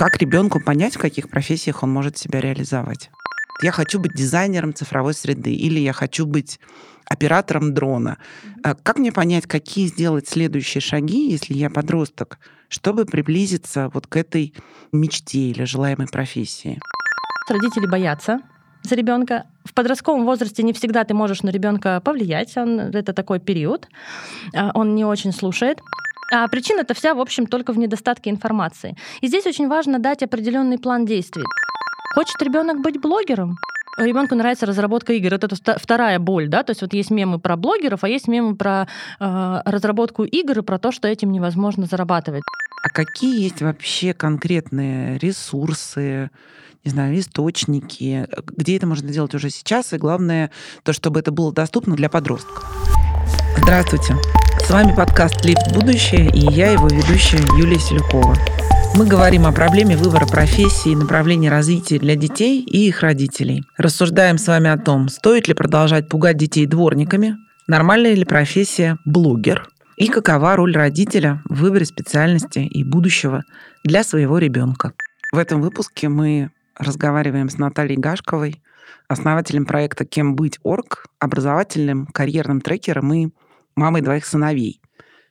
Как ребенку понять, в каких профессиях он может себя реализовать? Я хочу быть дизайнером цифровой среды или я хочу быть оператором дрона. А как мне понять, какие сделать следующие шаги, если я подросток, чтобы приблизиться вот к этой мечте или желаемой профессии? Родители боятся за ребенка. В подростковом возрасте не всегда ты можешь на ребенка повлиять. Он, это такой период. А, он не очень слушает. А причина-то вся, в общем, только в недостатке информации. И здесь очень важно дать определенный план действий. Хочет ребенок быть блогером? Ребенку нравится разработка игр. Это вторая боль, да. То есть вот есть мемы про блогеров, а есть мемы про э, разработку игр и про то, что этим невозможно зарабатывать. А какие есть вообще конкретные ресурсы, не знаю, источники, где это можно делать уже сейчас, и главное, то, чтобы это было доступно для подростков. Здравствуйте! С вами подкаст «Лифт будущее» и я, его ведущая Юлия Селюкова. Мы говорим о проблеме выбора профессии и направления развития для детей и их родителей. Рассуждаем с вами о том, стоит ли продолжать пугать детей дворниками, нормальная ли профессия блогер и какова роль родителя в выборе специальности и будущего для своего ребенка. В этом выпуске мы разговариваем с Натальей Гашковой, основателем проекта «Кем быть орг», образовательным карьерным трекером и мамой двоих сыновей.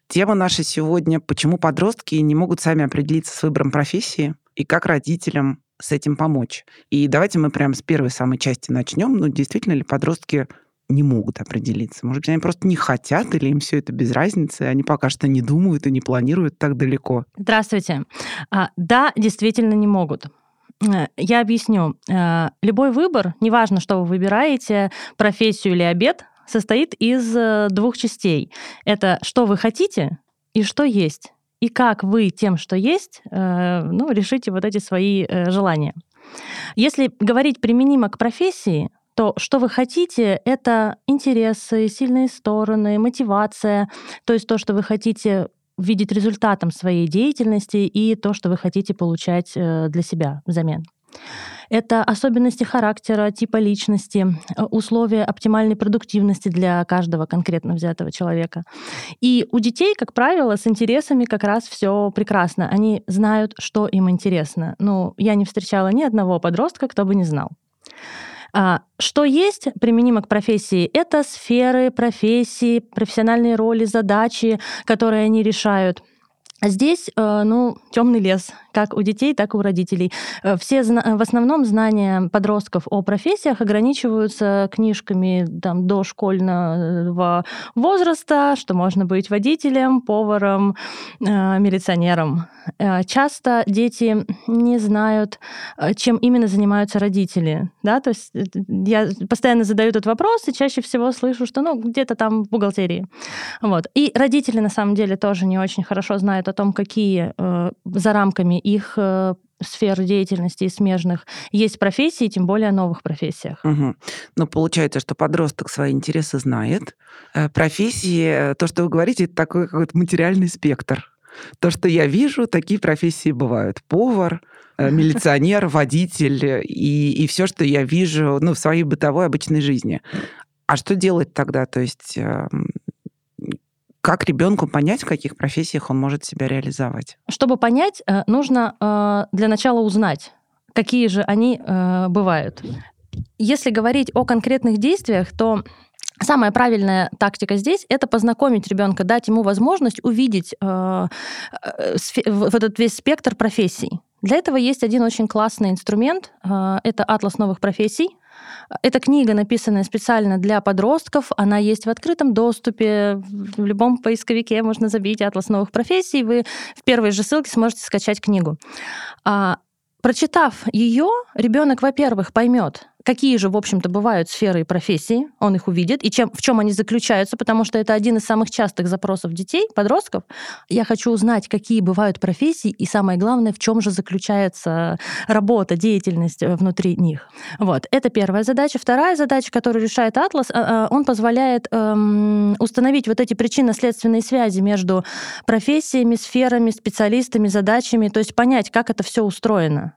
Тема наша сегодня «Почему подростки не могут сами определиться с выбором профессии и как родителям с этим помочь». И давайте мы прямо с первой самой части начнем. Ну, действительно ли подростки не могут определиться. Может быть, они просто не хотят, или им все это без разницы, они пока что не думают и не планируют так далеко. Здравствуйте. А, да, действительно не могут. Э, я объясню. Э, любой выбор, неважно, что вы выбираете, профессию или обед, состоит из э, двух частей. Это что вы хотите и что есть. И как вы тем, что есть, ну, решите вот эти свои желания. Если говорить применимо к профессии, то что вы хотите, это интересы, сильные стороны, мотивация, то есть то, что вы хотите видеть результатом своей деятельности и то, что вы хотите получать э, для себя взамен. Это особенности характера, типа личности, э, условия оптимальной продуктивности для каждого конкретно взятого человека. И у детей, как правило, с интересами как раз все прекрасно. Они знают, что им интересно. Ну, я не встречала ни одного подростка, кто бы не знал. А, что есть применимо к профессии? Это сферы профессии, профессиональные роли, задачи, которые они решают. А здесь, э, ну, темный лес, как у детей, так и у родителей. Э, все в основном знания подростков о профессиях ограничиваются книжками там, до школьного возраста, что можно быть водителем, поваром, э, милиционером. Часто дети не знают, чем именно занимаются родители. Да? То есть я постоянно задаю этот вопрос, и чаще всего слышу, что ну, где-то там в бухгалтерии. Вот. И родители, на самом деле, тоже не очень хорошо знают о том, какие э, за рамками их э, сфер деятельности и смежных есть профессии, тем более о новых профессиях. Угу. Но получается, что подросток свои интересы знает. Э, профессии, то, что вы говорите, это такой какой-то материальный спектр. То, что я вижу, такие профессии бывают. Повар, милиционер, водитель и, и все, что я вижу ну, в своей бытовой обычной жизни. А что делать тогда? То есть эм, как ребенку понять, в каких профессиях он может себя реализовать? Чтобы понять, э, нужно э, для начала узнать, какие же они э, бывают. Если говорить о конкретных действиях, то Самая правильная тактика здесь это познакомить ребенка, дать ему возможность увидеть э, в этот весь спектр профессий. Для этого есть один очень классный инструмент. Это атлас новых профессий. Эта книга, написанная специально для подростков, она есть в открытом доступе. В любом поисковике можно забить «Атлас новых профессий», вы в первой же ссылке сможете скачать книгу. А, прочитав ее, ребенок, во-первых, поймет, какие же, в общем-то, бывают сферы и профессии, он их увидит, и чем, в чем они заключаются, потому что это один из самых частых запросов детей, подростков. Я хочу узнать, какие бывают профессии, и самое главное, в чем же заключается работа, деятельность э, внутри них. Вот, это первая задача. Вторая задача, которую решает Атлас, э, э, он позволяет эм, установить вот эти причинно-следственные связи между профессиями, сферами, специалистами, задачами, то есть понять, как это все устроено.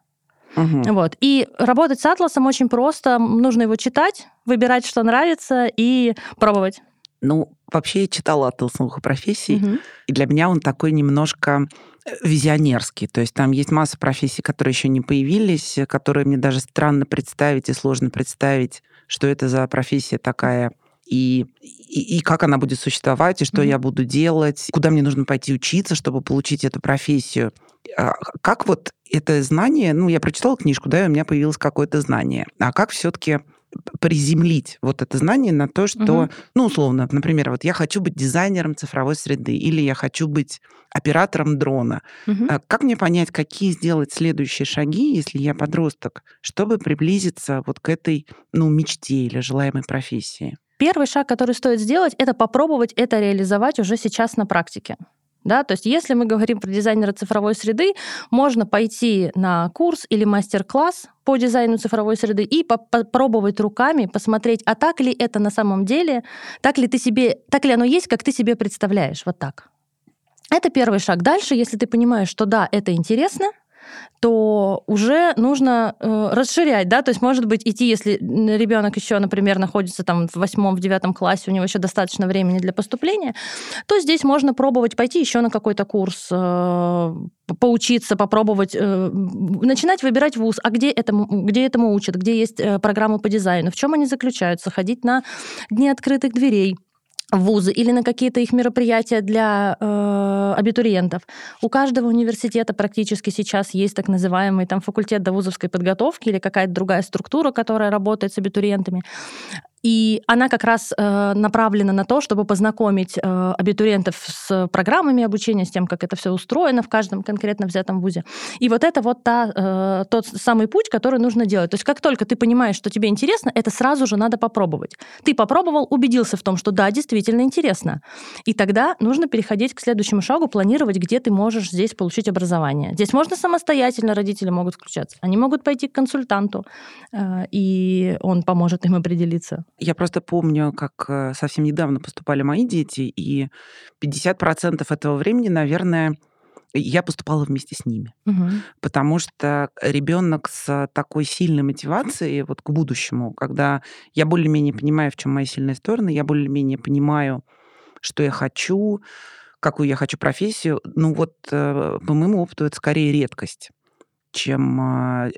Угу. Вот. И работать с атласом очень просто. Нужно его читать, выбирать, что нравится, и пробовать. Ну, вообще я читала от слуха профессий, угу. и для меня он такой немножко э, визионерский. То есть там есть масса профессий, которые еще не появились, которые мне даже странно представить и сложно представить, что это за профессия такая и, и, и как она будет существовать, и что mm-hmm. я буду делать, куда мне нужно пойти учиться, чтобы получить эту профессию. А как вот это знание, ну, я прочитала книжку, да, и у меня появилось какое-то знание. А как все-таки приземлить вот это знание на то, что, угу. ну, условно, например, вот я хочу быть дизайнером цифровой среды или я хочу быть оператором дрона. Угу. Как мне понять, какие сделать следующие шаги, если я подросток, чтобы приблизиться вот к этой, ну, мечте или желаемой профессии? Первый шаг, который стоит сделать, это попробовать это реализовать уже сейчас на практике. Да, то есть если мы говорим про дизайнера цифровой среды, можно пойти на курс или мастер-класс по дизайну цифровой среды и попробовать руками, посмотреть, а так ли это на самом деле, так ли ты себе, так ли оно есть, как ты себе представляешь, вот так. Это первый шаг. Дальше, если ты понимаешь, что да, это интересно, то уже нужно э, расширять, да, то есть, может быть, идти, если ребенок еще, например, находится там в восьмом, в девятом классе, у него еще достаточно времени для поступления, то здесь можно пробовать пойти еще на какой-то курс, э, поучиться, попробовать, э, начинать выбирать вуз, а где этому, где этому учат, где есть э, программы по дизайну, в чем они заключаются, ходить на дни открытых дверей, вузы или на какие-то их мероприятия для э, абитуриентов. У каждого университета практически сейчас есть так называемый там факультет довузовской подготовки или какая-то другая структура, которая работает с абитуриентами. И она как раз э, направлена на то, чтобы познакомить э, абитуриентов с программами обучения, с тем, как это все устроено в каждом конкретно взятом вузе. И вот это вот та, э, тот самый путь, который нужно делать. То есть как только ты понимаешь, что тебе интересно, это сразу же надо попробовать. Ты попробовал, убедился в том, что да, действительно интересно. И тогда нужно переходить к следующему шагу, планировать, где ты можешь здесь получить образование. Здесь можно самостоятельно, родители могут включаться. Они могут пойти к консультанту, э, и он поможет им определиться. Я просто помню, как э, совсем недавно поступали мои дети, и 50% этого времени, наверное, я поступала вместе с ними. Угу. Потому что ребенок с такой сильной мотивацией вот к будущему, когда я более-менее понимаю, в чем мои сильные стороны, я более-менее понимаю, что я хочу, какую я хочу профессию, ну вот э, по моему опыту это скорее редкость, чем, а,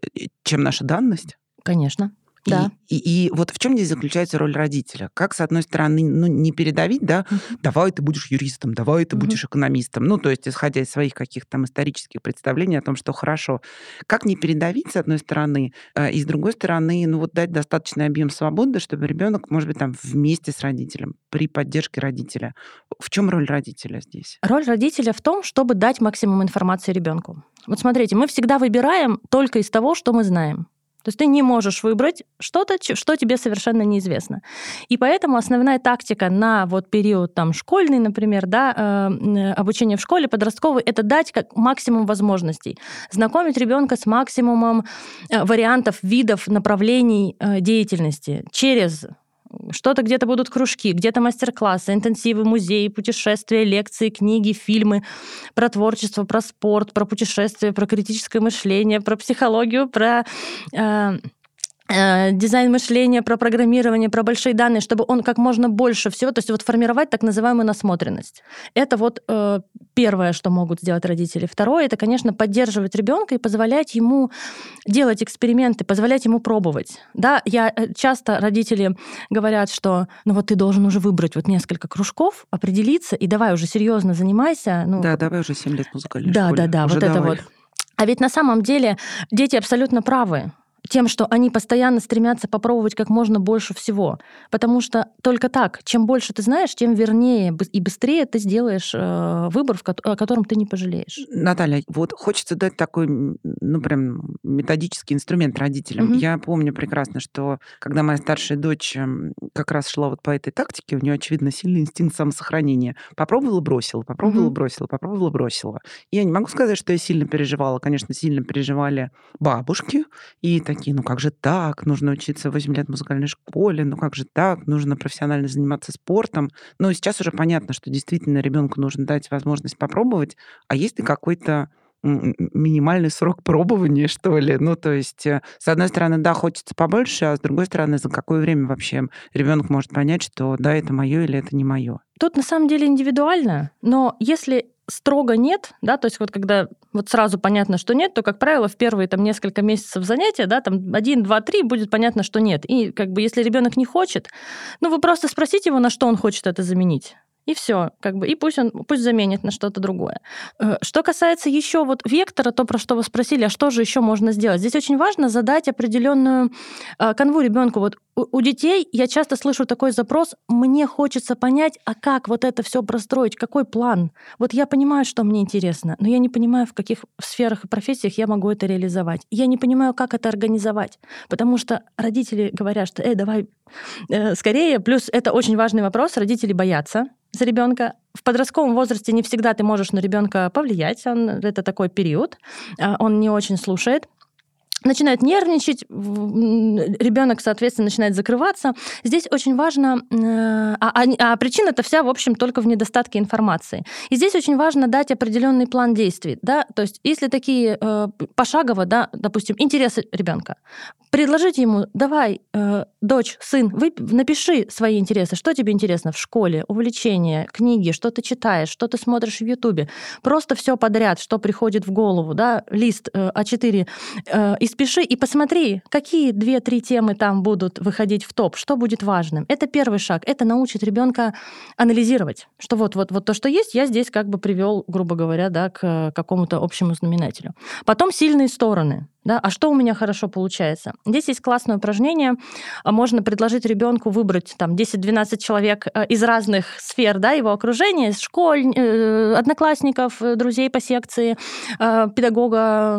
чем наша данность. Конечно. Да. И, и, и вот в чем здесь заключается роль родителя? Как, с одной стороны, ну, не передавить, да, давай ты будешь юристом, давай ты будешь экономистом, ну, то есть исходя из своих каких-то там исторических представлений о том, что хорошо. Как не передавить, с одной стороны, э, и с другой стороны, ну, вот дать достаточный объем свободы, чтобы ребенок, может быть, там вместе с родителем, при поддержке родителя. В чем роль родителя здесь? Роль родителя в том, чтобы дать максимум информации ребенку. Вот смотрите, мы всегда выбираем только из того, что мы знаем. То есть ты не можешь выбрать что-то, что тебе совершенно неизвестно. И поэтому основная тактика на вот период там школьный, например, да, э, обучение в школе, подростковый, это дать как максимум возможностей, знакомить ребенка с максимумом э, вариантов, видов, направлений э, деятельности через что-то где-то будут кружки, где-то мастер-классы, интенсивы, музеи, путешествия, лекции, книги, фильмы про творчество, про спорт, про путешествия, про критическое мышление, про психологию, про э, дизайн мышления, про программирование, про большие данные, чтобы он как можно больше всего, то есть вот формировать так называемую насмотренность. Это вот э, первое, что могут сделать родители. Второе, это, конечно, поддерживать ребенка и позволять ему делать эксперименты, позволять ему пробовать. Да, я э, часто родители говорят, что ну вот ты должен уже выбрать вот несколько кружков, определиться и давай уже серьезно занимайся. Ну, да, давай уже 7 лет музыкальной да, школе. Да, да, да, вот давай. это вот. А ведь на самом деле дети абсолютно правы тем, что они постоянно стремятся попробовать как можно больше всего. Потому что только так, чем больше ты знаешь, тем вернее и быстрее ты сделаешь э, выбор, о котором ты не пожалеешь. Наталья, вот хочется дать такой, ну, прям методический инструмент родителям. Угу. Я помню прекрасно, что когда моя старшая дочь эм, как раз шла вот по этой тактике, у нее, очевидно, сильный инстинкт самосохранения. Попробовала, бросила, попробовала, угу. бросила, попробовала, бросила. я не могу сказать, что я сильно переживала. Конечно, сильно переживали бабушки и такие, ну как же так, нужно учиться 8 лет в музыкальной школе, ну как же так, нужно профессионально заниматься спортом. Но сейчас уже понятно, что действительно ребенку нужно дать возможность попробовать, а есть ли какой-то минимальный срок пробования, что ли. Ну, то есть, э, с одной стороны, да, хочется побольше, а с другой стороны, за какое время вообще ребенок может понять, что да, это мое или это не мое. Тут на самом деле индивидуально, но если строго нет, да, то есть вот когда вот сразу понятно, что нет, то, как правило, в первые там несколько месяцев занятия, да, там один, два, три будет понятно, что нет. И как бы если ребенок не хочет, ну вы просто спросите его, на что он хочет это заменить и все, как бы, и пусть он пусть заменит на что-то другое. Э, что касается еще вот вектора, то про что вы спросили, а что же еще можно сделать? Здесь очень важно задать определенную э, канву ребенку. Вот у, детей я часто слышу такой запрос: мне хочется понять, а как вот это все простроить, какой план. Вот я понимаю, что мне интересно, но я не понимаю, в каких сферах и профессиях я могу это реализовать. Я не понимаю, как это организовать, потому что родители говорят, что, эй, давай скорее. Плюс это очень важный вопрос. Родители боятся за ребенка. В подростковом возрасте не всегда ты можешь на ребенка повлиять. Он, это такой период. А, он не очень слушает начинает нервничать, ребенок, соответственно, начинает закрываться. Здесь очень важно, э, а, а, а причина это вся, в общем, только в недостатке информации. И здесь очень важно дать определенный план действий, да, то есть если такие э, пошагово, да, допустим, интересы ребенка, предложить ему, давай, э, дочь, сын, вы напиши свои интересы, что тебе интересно в школе, увлечения, книги, что ты читаешь, что ты смотришь в Ютубе, просто все подряд, что приходит в голову, да, лист э, А4 э, из спеши и посмотри, какие две-три темы там будут выходить в топ, что будет важным. Это первый шаг. Это научит ребенка анализировать, что вот, вот, вот то, что есть, я здесь как бы привел, грубо говоря, да, к какому-то общему знаменателю. Потом сильные стороны. Да? А что у меня хорошо получается? Здесь есть классное упражнение. А можно предложить ребенку выбрать там 10-12 человек э, из разных сфер да, его окружения, из школь, э, одноклассников, э, друзей по секции, педагога,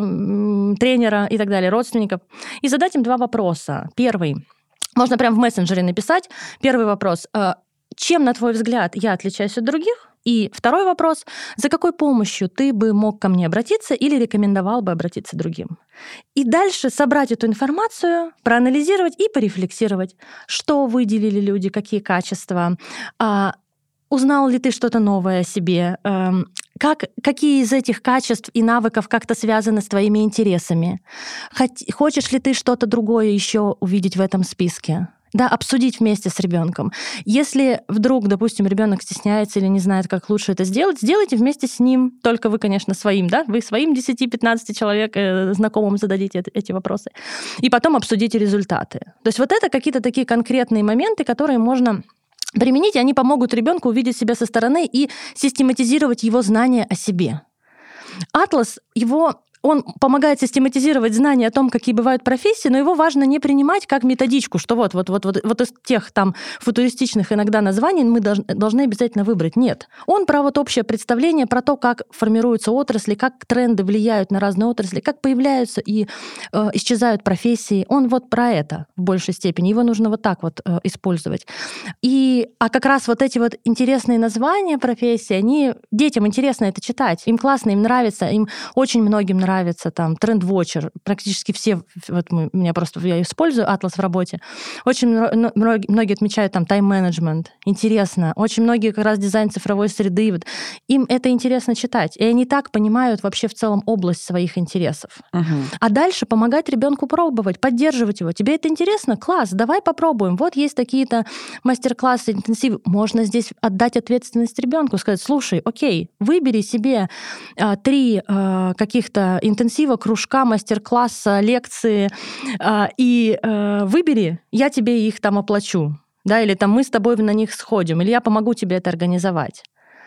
тренера и так далее, родственников, и задать им два вопроса. Первый. Можно прямо в мессенджере написать. Первый вопрос. Чем, на твой взгляд, я отличаюсь от других? И второй вопрос, за какой помощью ты бы мог ко мне обратиться или рекомендовал бы обратиться другим? И дальше собрать эту информацию, проанализировать и порефлексировать, что выделили люди, какие качества, а, Узнал ли ты что-то новое о себе? Эм, как, какие из этих качеств и навыков как-то связаны с твоими интересами? Хочешь ли ты что-то другое еще увидеть в этом списке? Да, обсудить вместе с ребенком. Если вдруг, допустим, ребенок стесняется или не знает, как лучше это сделать, сделайте вместе с ним, только вы, конечно, своим, да, вы своим 10-15 человек э, знакомым зададите эти вопросы, и потом обсудите результаты. То есть вот это какие-то такие конкретные моменты, которые можно применить, и они помогут ребенку увидеть себя со стороны и систематизировать его знания о себе. Атлас, его он помогает систематизировать знания о том, какие бывают профессии, но его важно не принимать как методичку, что вот, вот, вот, вот, вот из тех там футуристичных иногда названий мы должны обязательно выбрать. Нет. Он про вот общее представление, про то, как формируются отрасли, как тренды влияют на разные отрасли, как появляются и э, исчезают профессии. Он вот про это в большей степени. Его нужно вот так вот э, использовать. И, а как раз вот эти вот интересные названия профессии, они детям интересно это читать. Им классно, им нравится, им очень многим нравится нравится там тренд-вотчер. Практически все, вот мы, меня просто, я использую Атлас в работе. Очень многие, многие отмечают там тайм-менеджмент. Интересно. Очень многие как раз дизайн цифровой среды. Вот, им это интересно читать. И они так понимают вообще в целом область своих интересов. Угу. А дальше помогать ребенку пробовать, поддерживать его. Тебе это интересно? Класс, давай попробуем. Вот есть такие-то мастер-классы, интенсивы. Можно здесь отдать ответственность ребенку, сказать, слушай, окей, выбери себе а, три а, каких-то интенсива, кружка, мастер-класса, лекции, а, и э, выбери, я тебе их там оплачу, да, или там мы с тобой на них сходим, или я помогу тебе это организовать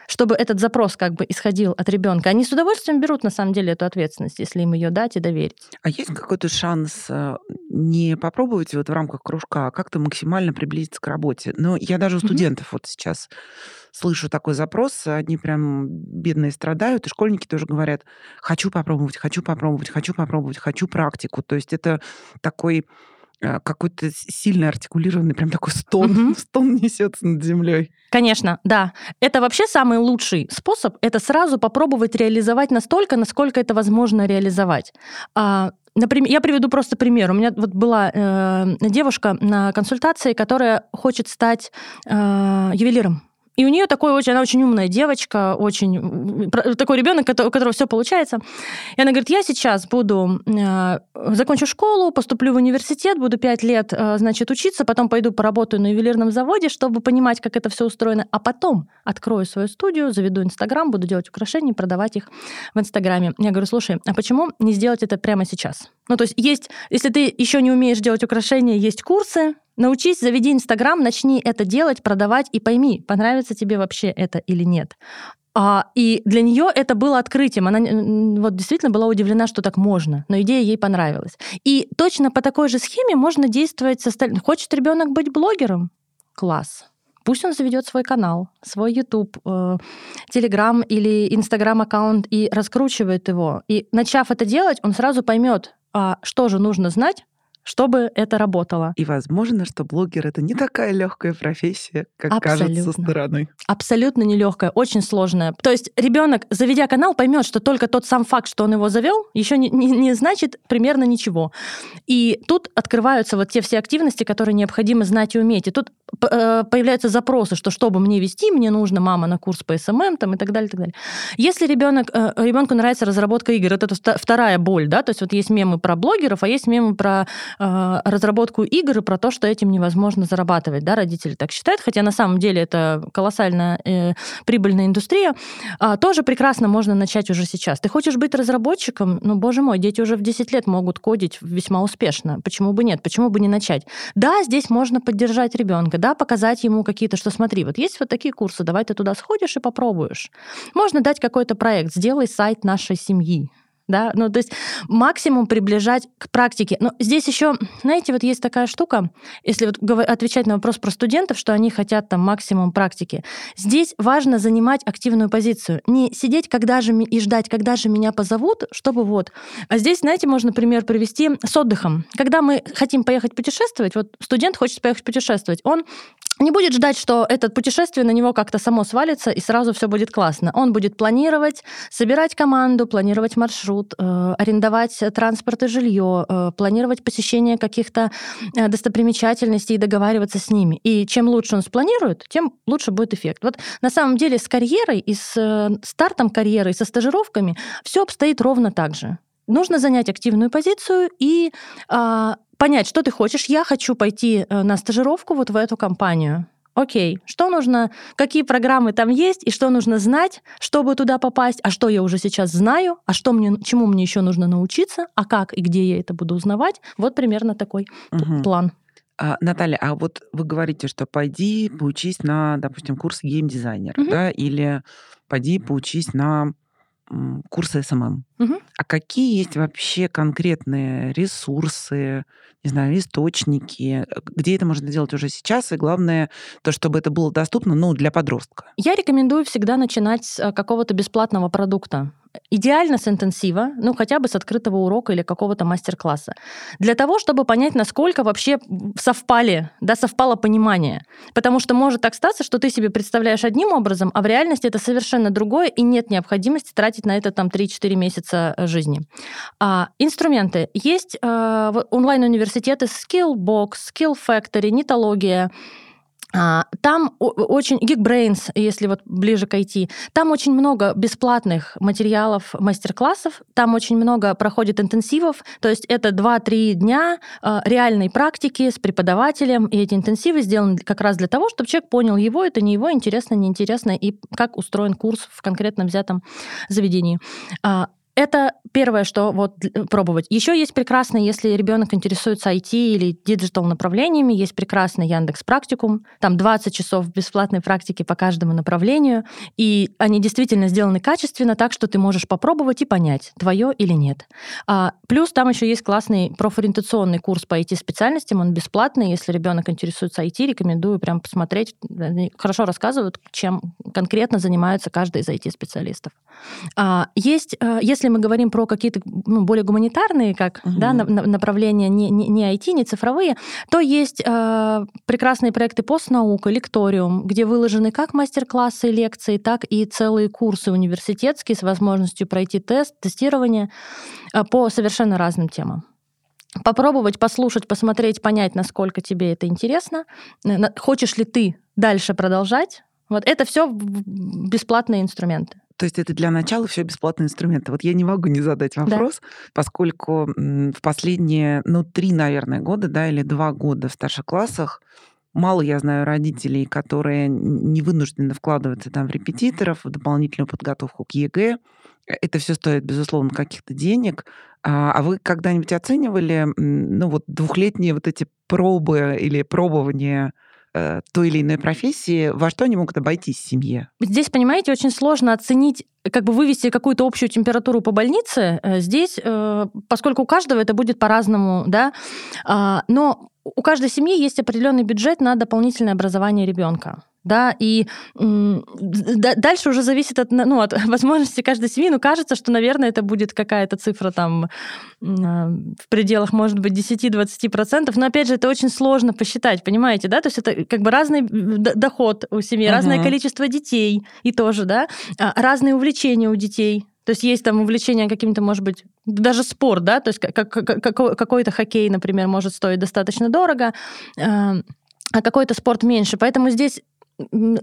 чтобы этот запрос как бы исходил от ребенка. Они с удовольствием берут на самом деле эту ответственность, если им ее дать и доверить. А есть какой-то шанс э, не попробовать вот в рамках кружка, а как-то максимально приблизиться к работе? Но я даже у студентов mm-hmm. вот сейчас слышу такой запрос, они прям бедные страдают, и школьники тоже говорят, хочу попробовать, хочу попробовать, хочу попробовать, хочу практику. То есть это такой какой-то сильно артикулированный, прям такой стон, угу. стон несется над землей. Конечно, да. Это вообще самый лучший способ. Это сразу попробовать реализовать настолько, насколько это возможно реализовать. А, Например, я приведу просто пример. У меня вот была э, девушка на консультации, которая хочет стать э, ювелиром И у нее такой очень, она очень умная девочка, очень такой ребенок, у которого все получается. И она говорит, я сейчас буду, э, закончу школу, поступлю в университет, буду пять лет, э, значит, учиться, потом пойду поработаю на ювелирном заводе, чтобы понимать, как это все устроено, а потом открою свою студию, заведу Инстаграм, буду делать украшения, продавать их в Инстаграме. Я говорю, слушай, а почему не сделать это прямо сейчас? Ну, то есть есть, если ты еще не умеешь делать украшения, есть курсы, Научись, заведи Инстаграм, начни это делать, продавать и пойми, понравится тебе вообще это или нет. А, и для нее это было открытием. Она вот действительно была удивлена, что так можно, но идея ей понравилась. И точно по такой же схеме можно действовать с остальными. Хочет ребенок быть блогером? Класс. Пусть он заведет свой канал, свой YouTube, Telegram э, или Instagram аккаунт и раскручивает его. И начав это делать, он сразу поймет, а, что же нужно знать, чтобы это работало. И возможно, что блогер это не такая легкая профессия, как Абсолютно. кажется со стороны. Абсолютно нелегкая, очень сложная. То есть ребенок, заведя канал, поймет, что только тот сам факт, что он его завел, еще не, не, не значит примерно ничего. И тут открываются вот те все активности, которые необходимо знать и уметь. И тут э, появляются запросы, что чтобы мне вести, мне нужно мама на курс по SMM там, и так далее, и так далее. Если ребенок, э, ребенку нравится разработка игр, это вторая боль, да, то есть вот есть мемы про блогеров, а есть мемы про разработку игр и про то, что этим невозможно зарабатывать, да, родители так считают, хотя на самом деле это колоссально э, прибыльная индустрия, э, тоже прекрасно можно начать уже сейчас. Ты хочешь быть разработчиком? Ну, боже мой, дети уже в 10 лет могут кодить весьма успешно. Почему бы нет? Почему бы не начать? Да, здесь можно поддержать ребенка, да, показать ему какие-то, что смотри, вот есть вот такие курсы, давай ты туда сходишь и попробуешь. Можно дать какой-то проект, сделай сайт нашей семьи, да, ну то есть максимум приближать к практике. Но здесь еще, знаете, вот есть такая штука, если вот отвечать на вопрос про студентов, что они хотят там максимум практики, здесь важно занимать активную позицию, не сидеть когда же и ждать, когда же меня позовут, чтобы вот. А здесь, знаете, можно пример привести с отдыхом. Когда мы хотим поехать путешествовать, вот студент хочет поехать путешествовать, он не будет ждать, что это путешествие на него как-то само свалится и сразу все будет классно. Он будет планировать, собирать команду, планировать маршрут, э, арендовать транспорт и жилье, э, планировать посещение каких-то э, достопримечательностей и договариваться с ними. И чем лучше он спланирует, тем лучше будет эффект. Вот на самом деле с карьерой и с э, стартом карьеры, и со стажировками все обстоит ровно так же. Нужно занять активную позицию и э, понять, что ты хочешь. Я хочу пойти э, на стажировку вот в эту компанию. Окей, что нужно, какие программы там есть, и что нужно знать, чтобы туда попасть, а что я уже сейчас знаю, а что мне, чему мне еще нужно научиться, а как и где я это буду узнавать. Вот примерно такой угу. план. А, Наталья, а вот вы говорите, что пойди поучись на, допустим, курс геймдизайнера, угу. да, или пойди поучись на курсы SMM. Угу. А какие есть вообще конкретные ресурсы, не знаю, источники, где это можно делать уже сейчас, и главное, то, чтобы это было доступно, ну, для подростка? Я рекомендую всегда начинать с э, какого-то бесплатного продукта. Идеально с интенсива, ну хотя бы с открытого урока или какого-то мастер-класса. Для того, чтобы понять, насколько вообще совпали, да, совпало понимание. Потому что может так статься, что ты себе представляешь одним образом, а в реальности это совершенно другое, и нет необходимости тратить на это там 3-4 месяца э, жизни. А, инструменты. Есть э, онлайн-университеты Skillbox, Skill Factory, Нитология, там очень Geekbrains, если вот ближе к IT, там очень много бесплатных материалов, мастер-классов, там очень много проходит интенсивов, то есть это 2-3 дня а, реальной практики с преподавателем, и эти интенсивы сделаны как раз для того, чтобы человек понял, его это не его, интересно, неинтересно, и как устроен курс в конкретно взятом заведении. Это первое, что вот пробовать. Еще есть прекрасно, если ребенок интересуется IT или digital направлениями, есть прекрасный Яндекс Практикум. Там 20 часов бесплатной практики по каждому направлению. И они действительно сделаны качественно, так что ты можешь попробовать и понять, твое или нет. А, плюс там еще есть классный профориентационный курс по IT-специальностям. Он бесплатный. Если ребенок интересуется IT, рекомендую прям посмотреть. Они хорошо рассказывают, чем конкретно занимается каждый из IT-специалистов. А, есть, э, если мы говорим про какие-то ну, более гуманитарные, как угу. да, направления не, не, не IT, не цифровые, то есть э, прекрасные проекты постнаука, лекториум, где выложены как мастер-классы и лекции, так и целые курсы университетские с возможностью пройти тест, тестирование э, по совершенно разным темам попробовать, послушать, посмотреть, понять, насколько тебе это интересно. Хочешь ли ты дальше продолжать Вот это все бесплатные инструменты. То есть это для начала все бесплатные инструменты. Вот я не могу не задать вопрос, да. поскольку в последние, ну, три, наверное, года, да, или два года в старших классах Мало я знаю родителей, которые не вынуждены вкладываться там в репетиторов, в дополнительную подготовку к ЕГЭ. Это все стоит, безусловно, каких-то денег. А, а вы когда-нибудь оценивали, ну вот двухлетние вот эти пробы или пробования той или иной профессии, во что они могут обойтись в семье? Здесь, понимаете, очень сложно оценить, как бы вывести какую-то общую температуру по больнице. Э, здесь, э, поскольку у каждого это будет по-разному, да, а, но у каждой семьи есть определенный бюджет на дополнительное образование ребенка да, и дальше уже зависит от, ну, от возможности каждой семьи, но кажется, что, наверное, это будет какая-то цифра там а, в пределах, может быть, 10-20%, но, опять же, это очень сложно посчитать, понимаете, да, то есть это как бы разный доход у семьи, uh-huh. разное количество детей и тоже, да, а, разные увлечения у детей, то есть есть там увлечение каким-то, может быть, даже спорт, да, то есть как, как, какой-то хоккей, например, может стоить достаточно дорого, а, а какой-то спорт меньше. Поэтому здесь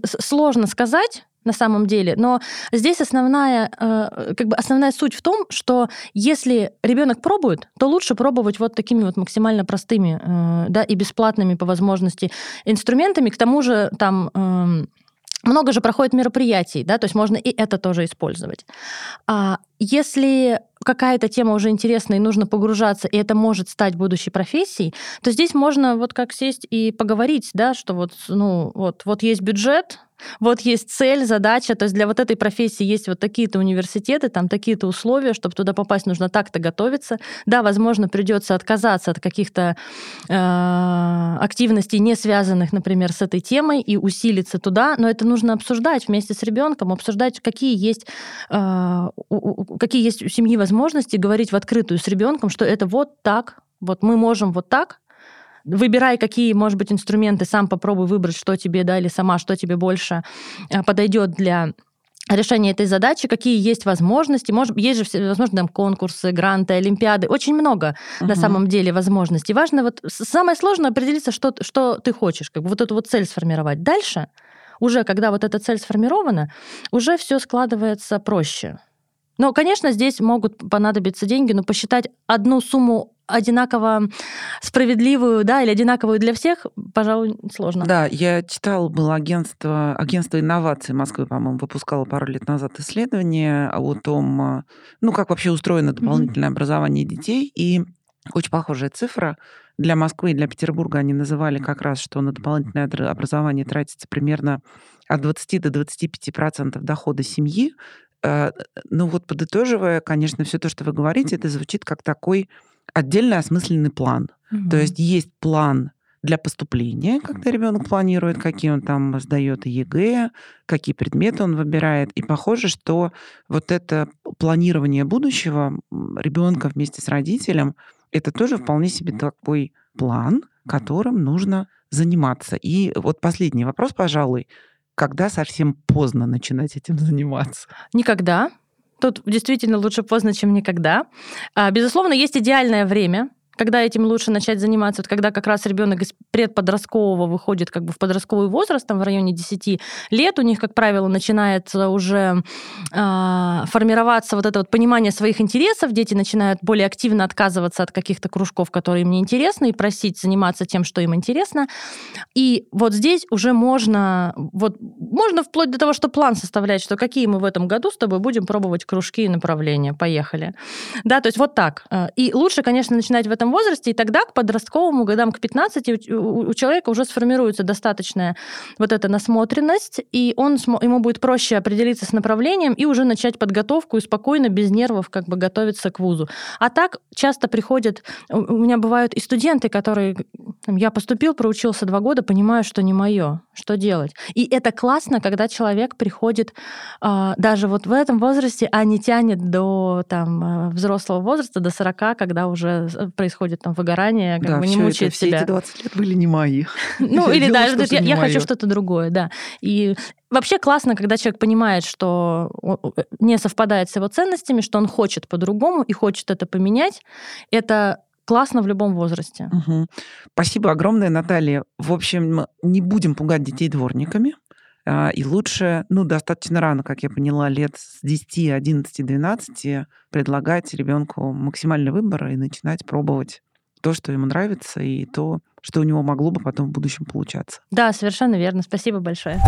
сложно сказать на самом деле, но здесь основная, э, как бы основная суть в том, что если ребенок пробует, то лучше пробовать вот такими вот максимально простыми э, да, и бесплатными по возможности инструментами. К тому же там эм, много же проходит мероприятий, да, то есть можно и это тоже использовать. А если какая-то тема уже интересная и нужно погружаться, и это может стать будущей профессией, то здесь можно вот как сесть и поговорить, да, что вот, ну, вот, вот есть бюджет, вот есть цель, задача, то есть для вот этой профессии есть вот такие-то университеты, там такие-то условия, чтобы туда попасть, нужно так-то готовиться. Да, возможно, придется отказаться от каких-то э, активностей, не связанных, например, с этой темой, и усилиться туда, но это нужно обсуждать вместе с ребенком, обсуждать, какие есть, э, у, какие есть у семьи возможности, говорить в открытую с ребенком, что это вот так, вот мы можем вот так, выбирай, какие, может быть, инструменты, сам попробуй выбрать, что тебе, да, или сама, что тебе больше э, подойдет для решения этой задачи, какие есть возможности. Может, есть же, возможно, там конкурсы, гранты, олимпиады. Очень много угу. на самом деле возможностей. Важно вот самое сложное определиться, что, что ты хочешь, как бы вот эту вот цель сформировать. Дальше уже, когда вот эта цель сформирована, уже все складывается проще. Но, конечно, здесь могут понадобиться деньги, но посчитать одну сумму одинаково справедливую, да, или одинаковую для всех, пожалуй, сложно. Да, я читала, было агентство, агентство инноваций Москвы, по-моему, выпускало пару лет назад исследование о том, ну, как вообще устроено дополнительное mm-hmm. образование детей, и очень похожая цифра. Для Москвы и для Петербурга они называли как раз, что на дополнительное образование тратится примерно от 20 до 25 процентов дохода семьи. Э, ну вот подытоживая, конечно, все то, что вы говорите, это звучит как такой отдельный осмысленный план. Угу. То есть есть план для поступления, когда ребенок планирует, какие он там сдает ЕГЭ, какие предметы он выбирает. И похоже, что вот это планирование будущего ребенка вместе с родителем, это тоже вполне себе такой план, которым нужно заниматься. И вот последний вопрос, пожалуй. Когда совсем поздно начинать этим заниматься? Никогда. Тут действительно лучше поздно, чем никогда. А, безусловно, есть идеальное время, когда этим лучше начать заниматься, вот когда как раз ребенок из предподросткового выходит как бы в подростковый возраст, там в районе 10 лет, у них, как правило, начинается уже э, формироваться вот это вот понимание своих интересов, дети начинают более активно отказываться от каких-то кружков, которые им не интересны, и просить заниматься тем, что им интересно. И вот здесь уже можно, вот можно вплоть до того, что план составлять, что какие мы в этом году с тобой будем пробовать кружки и направления, поехали. Да, то есть вот так. Э, и лучше, конечно, начинать в этом этом возрасте, и тогда к подростковому годам, к 15, у, у человека уже сформируется достаточная вот эта насмотренность, и он, ему будет проще определиться с направлением и уже начать подготовку и спокойно, без нервов, как бы готовиться к вузу. А так часто приходят, у меня бывают и студенты, которые, там, я поступил, проучился два года, понимаю, что не мое, что делать. И это классно, когда человек приходит э, даже вот в этом возрасте, а не тянет до там, э, взрослого возраста, до 40, когда уже происходит происходит там выгорание, как да, бы не мучает это, себя. Все эти 20 лет были не мои. Ну, или да, я, хочу что-то другое, да. И вообще классно, когда человек понимает, что не совпадает с его ценностями, что он хочет по-другому и хочет это поменять. Это классно в любом возрасте. Угу. Спасибо огромное, Наталья. В общем, не будем пугать детей дворниками и лучше, ну, достаточно рано, как я поняла, лет с 10, 11, 12 предлагать ребенку максимальный выбор и начинать пробовать то, что ему нравится, и то, что у него могло бы потом в будущем получаться. Да, совершенно верно. Спасибо большое.